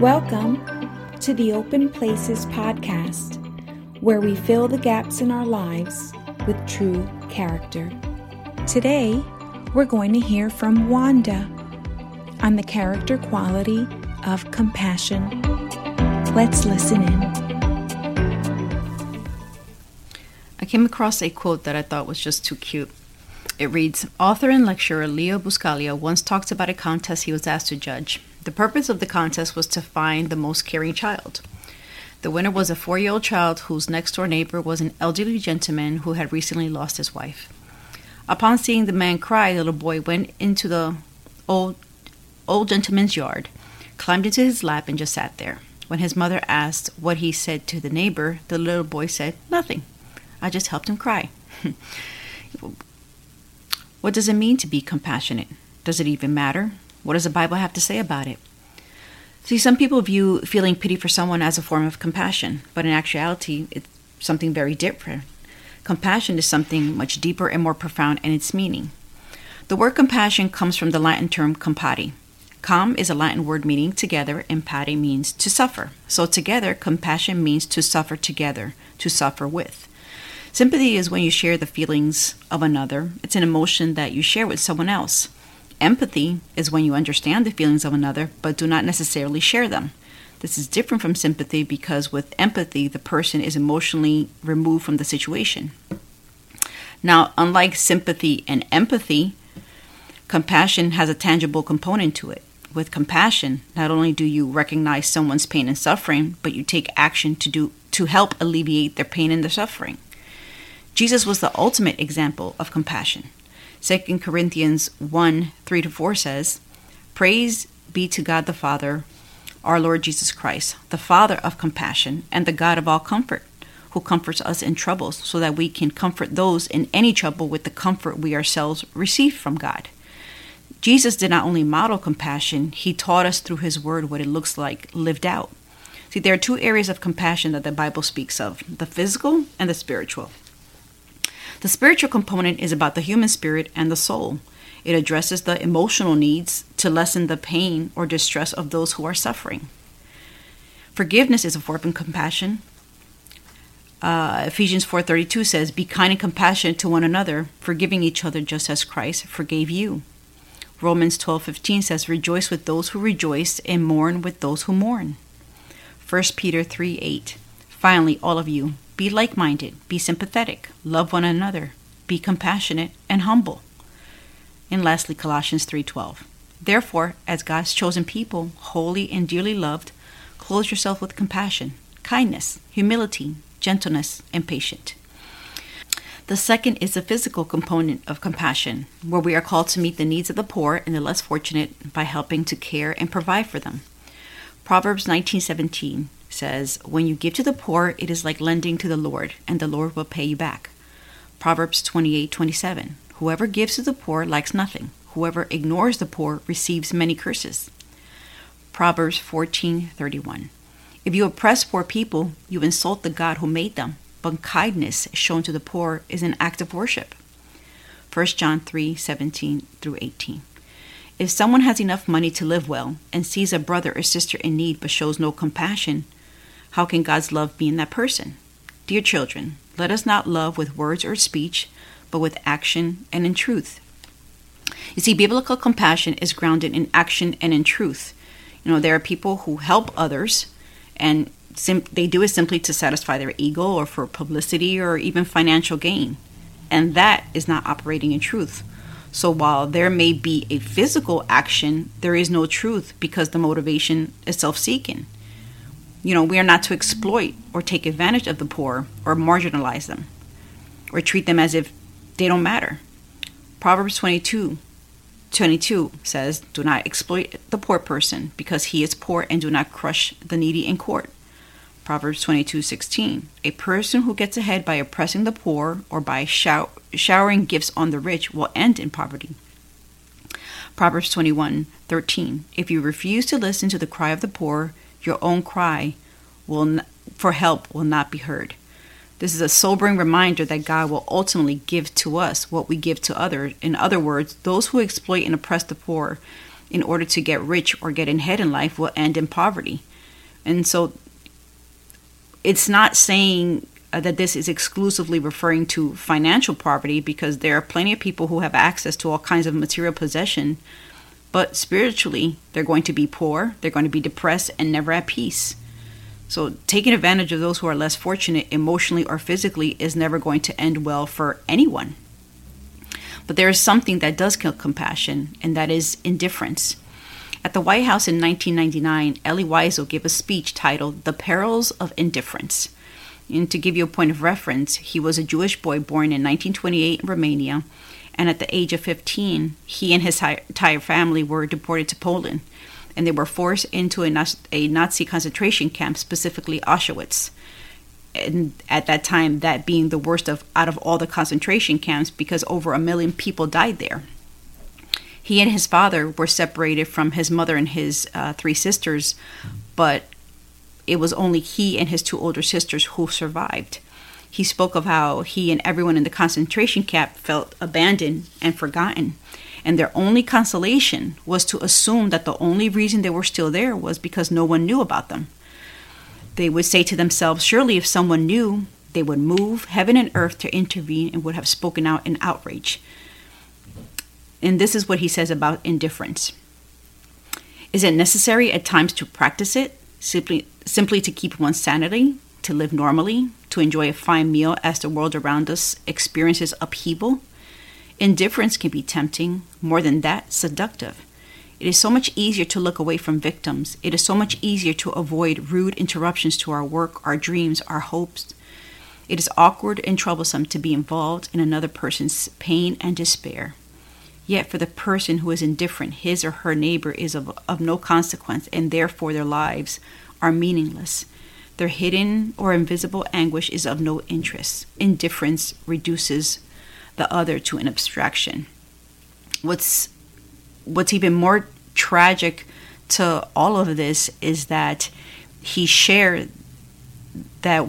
Welcome to the Open Places podcast, where we fill the gaps in our lives with true character. Today, we're going to hear from Wanda on the character quality of compassion. Let's listen in. I came across a quote that I thought was just too cute. It reads Author and lecturer Leo Buscaglia once talked about a contest he was asked to judge. The purpose of the contest was to find the most caring child. The winner was a four year old child whose next door neighbor was an elderly gentleman who had recently lost his wife. Upon seeing the man cry, the little boy went into the old, old gentleman's yard, climbed into his lap, and just sat there. When his mother asked what he said to the neighbor, the little boy said, Nothing. I just helped him cry. what does it mean to be compassionate? Does it even matter? What does the Bible have to say about it? See, some people view feeling pity for someone as a form of compassion, but in actuality, it's something very different. Compassion is something much deeper and more profound in its meaning. The word compassion comes from the Latin term compati. Com is a Latin word meaning together, and pati means to suffer. So, together, compassion means to suffer together, to suffer with. Sympathy is when you share the feelings of another, it's an emotion that you share with someone else. Empathy is when you understand the feelings of another but do not necessarily share them. This is different from sympathy because with empathy, the person is emotionally removed from the situation. Now, unlike sympathy and empathy, compassion has a tangible component to it. With compassion, not only do you recognize someone's pain and suffering, but you take action to do to help alleviate their pain and their suffering. Jesus was the ultimate example of compassion. 2 Corinthians 1 3 to 4 says, Praise be to God the Father, our Lord Jesus Christ, the Father of compassion and the God of all comfort, who comforts us in troubles, so that we can comfort those in any trouble with the comfort we ourselves receive from God. Jesus did not only model compassion, he taught us through his word what it looks like lived out. See, there are two areas of compassion that the Bible speaks of the physical and the spiritual. The spiritual component is about the human spirit and the soul. It addresses the emotional needs to lessen the pain or distress of those who are suffering. Forgiveness is a form of compassion. Uh, Ephesians 4:32 says, "Be kind and compassionate to one another, forgiving each other just as Christ forgave you." Romans 12:15 says, "Rejoice with those who rejoice and mourn with those who mourn." 1 Peter 3:8 Finally, all of you, be like minded, be sympathetic, love one another, be compassionate and humble. And lastly, Colossians 3:12. Therefore, as God's chosen people, holy and dearly loved, clothe yourself with compassion, kindness, humility, gentleness, and patience. The second is the physical component of compassion, where we are called to meet the needs of the poor and the less fortunate by helping to care and provide for them. Proverbs 19:17 says, When you give to the poor, it is like lending to the Lord, and the Lord will pay you back. Proverbs 28 27. Whoever gives to the poor lacks nothing. Whoever ignores the poor receives many curses. Proverbs 14 31. If you oppress poor people, you insult the God who made them, but kindness shown to the poor is an act of worship. 1 John 3 17 through 18. If someone has enough money to live well and sees a brother or sister in need but shows no compassion, how can God's love be in that person? Dear children, let us not love with words or speech, but with action and in truth. You see, biblical compassion is grounded in action and in truth. You know, there are people who help others, and sim- they do it simply to satisfy their ego or for publicity or even financial gain. And that is not operating in truth. So while there may be a physical action, there is no truth because the motivation is self seeking. You know, we are not to exploit or take advantage of the poor or marginalize them or treat them as if they don't matter. Proverbs 22 22 says, Do not exploit the poor person because he is poor and do not crush the needy in court. Proverbs 22:16 A person who gets ahead by oppressing the poor or by show- showering gifts on the rich will end in poverty. Proverbs 21:13 If you refuse to listen to the cry of the poor, your own cry will n- for help will not be heard. This is a sobering reminder that God will ultimately give to us what we give to others. In other words, those who exploit and oppress the poor in order to get rich or get ahead in life will end in poverty. And so it's not saying uh, that this is exclusively referring to financial poverty because there are plenty of people who have access to all kinds of material possession, but spiritually, they're going to be poor, they're going to be depressed, and never at peace. So, taking advantage of those who are less fortunate emotionally or physically is never going to end well for anyone. But there is something that does kill compassion, and that is indifference. At the White House in 1999, Elie Wiesel gave a speech titled The Perils of Indifference. And to give you a point of reference, he was a Jewish boy born in 1928 in Romania, and at the age of 15, he and his entire family were deported to Poland and they were forced into a, a Nazi concentration camp, specifically Auschwitz. And at that time, that being the worst of out of all the concentration camps, because over a million people died there. He and his father were separated from his mother and his uh, three sisters, but it was only he and his two older sisters who survived. He spoke of how he and everyone in the concentration camp felt abandoned and forgotten and their only consolation was to assume that the only reason they were still there was because no one knew about them. They would say to themselves, surely if someone knew, they would move heaven and earth to intervene and would have spoken out in outrage. And this is what he says about indifference. Is it necessary at times to practice it, simply, simply to keep one's sanity, to live normally, to enjoy a fine meal as the world around us experiences upheaval? Indifference can be tempting, more than that, seductive. It is so much easier to look away from victims. It is so much easier to avoid rude interruptions to our work, our dreams, our hopes. It is awkward and troublesome to be involved in another person's pain and despair. Yet, for the person who is indifferent, his or her neighbor is of, of no consequence, and therefore their lives are meaningless. Their hidden or invisible anguish is of no interest. Indifference reduces the other to an abstraction. What's what's even more tragic to all of this is that he shared that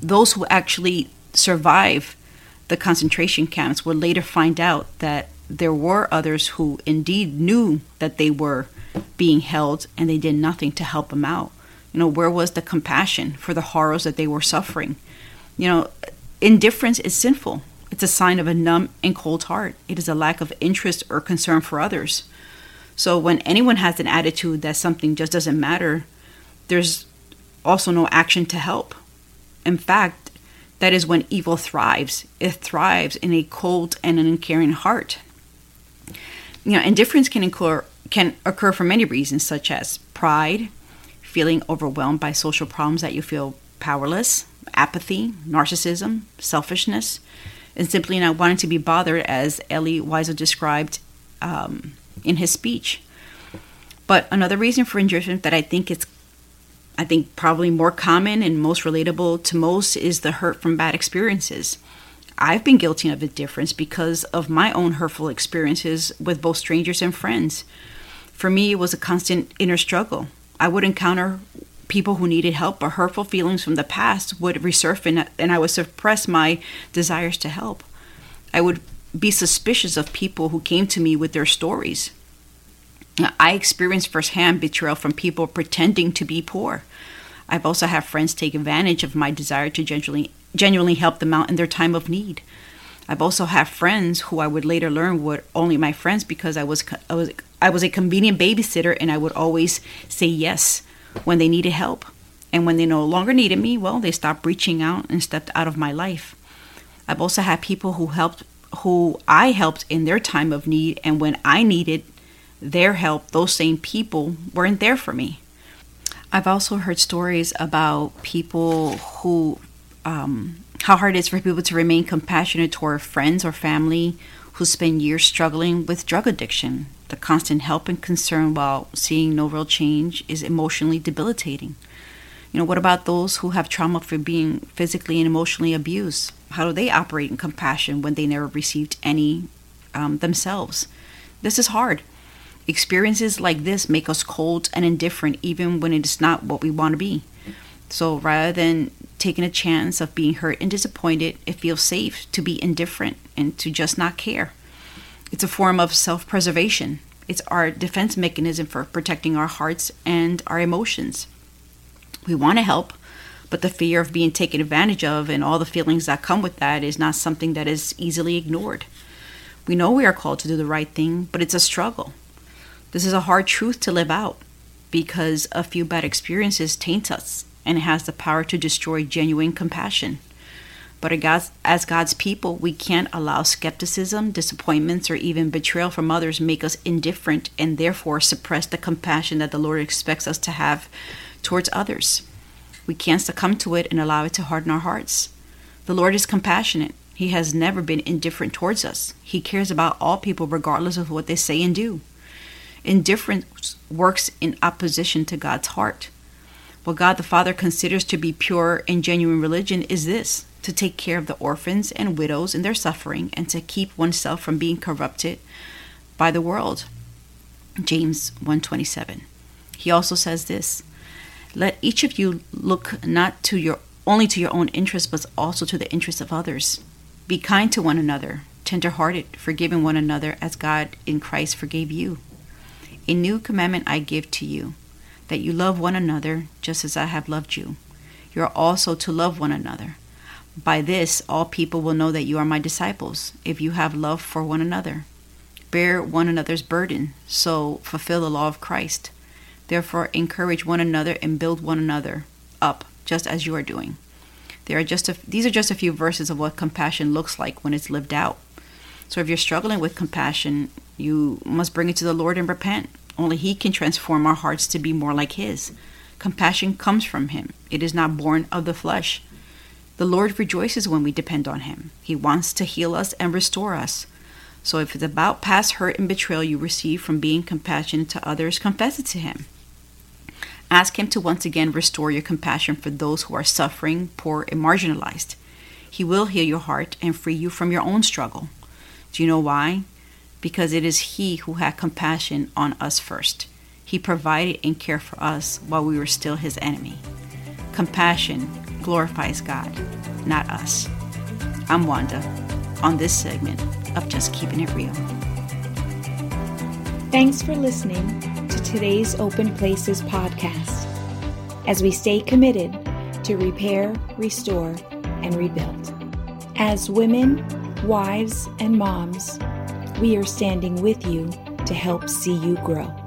those who actually survive the concentration camps would later find out that there were others who indeed knew that they were being held and they did nothing to help them out. You know, where was the compassion for the horrors that they were suffering? You know, indifference is sinful. It's a sign of a numb and cold heart. It is a lack of interest or concern for others. So when anyone has an attitude that something just doesn't matter, there's also no action to help. In fact, that is when evil thrives. It thrives in a cold and an uncaring heart. You know, indifference can occur can occur for many reasons, such as pride, feeling overwhelmed by social problems that you feel powerless, apathy, narcissism, selfishness, and simply not wanting to be bothered, as Elie Wiesel described um, in his speech. But another reason for indifference that I think it's I think probably more common and most relatable to most is the hurt from bad experiences. I've been guilty of indifference because of my own hurtful experiences with both strangers and friends. For me, it was a constant inner struggle. I would encounter people who needed help or hurtful feelings from the past would resurface and I would suppress my desires to help. I would be suspicious of people who came to me with their stories. I experienced firsthand betrayal from people pretending to be poor. I've also had friends take advantage of my desire to genuinely, genuinely help them out in their time of need. I've also had friends who I would later learn were only my friends because I was I was I was a convenient babysitter and I would always say yes when they needed help. And when they no longer needed me, well, they stopped reaching out and stepped out of my life. I've also had people who helped who I helped in their time of need and when I needed their help, those same people weren't there for me. I've also heard stories about people who um, how hard it is for people to remain compassionate toward friends or family who spend years struggling with drug addiction. The constant help and concern while seeing no real change is emotionally debilitating. You know, what about those who have trauma for being physically and emotionally abused? How do they operate in compassion when they never received any um, themselves? This is hard. Experiences like this make us cold and indifferent even when it is not what we want to be. So rather than taking a chance of being hurt and disappointed, it feels safe to be indifferent and to just not care. It's a form of self preservation, it's our defense mechanism for protecting our hearts and our emotions. We want to help, but the fear of being taken advantage of and all the feelings that come with that is not something that is easily ignored. We know we are called to do the right thing, but it's a struggle. This is a hard truth to live out because a few bad experiences taint us and has the power to destroy genuine compassion. But as God's people, we can't allow skepticism, disappointments, or even betrayal from others make us indifferent and therefore suppress the compassion that the Lord expects us to have towards others. We can't succumb to it and allow it to harden our hearts. The Lord is compassionate. He has never been indifferent towards us. He cares about all people regardless of what they say and do. Indifference works in opposition to God's heart. What God the Father considers to be pure and genuine religion is this to take care of the orphans and widows in their suffering and to keep oneself from being corrupted by the world. James 127. He also says this, let each of you look not to your only to your own interest but also to the interest of others. Be kind to one another, tender-hearted, forgiving one another as God in Christ forgave you. A new commandment I give to you that you love one another just as I have loved you. You are also to love one another. By this, all people will know that you are my disciples, if you have love for one another. Bear one another's burden, so fulfill the law of Christ. Therefore, encourage one another and build one another up, just as you are doing. There are just a, these are just a few verses of what compassion looks like when it's lived out. So, if you're struggling with compassion, you must bring it to the Lord and repent. Only He can transform our hearts to be more like His. Compassion comes from Him, it is not born of the flesh. The Lord rejoices when we depend on Him. He wants to heal us and restore us. So if it's about past hurt and betrayal you receive from being compassionate to others, confess it to Him. Ask Him to once again restore your compassion for those who are suffering, poor, and marginalized. He will heal your heart and free you from your own struggle. Do you know why? Because it is He who had compassion on us first. He provided and cared for us while we were still His enemy. Compassion glorifies God, not us. I'm Wanda on this segment of Just Keeping It Real. Thanks for listening to today's Open Places podcast as we stay committed to repair, restore, and rebuild. As women, wives, and moms, we are standing with you to help see you grow.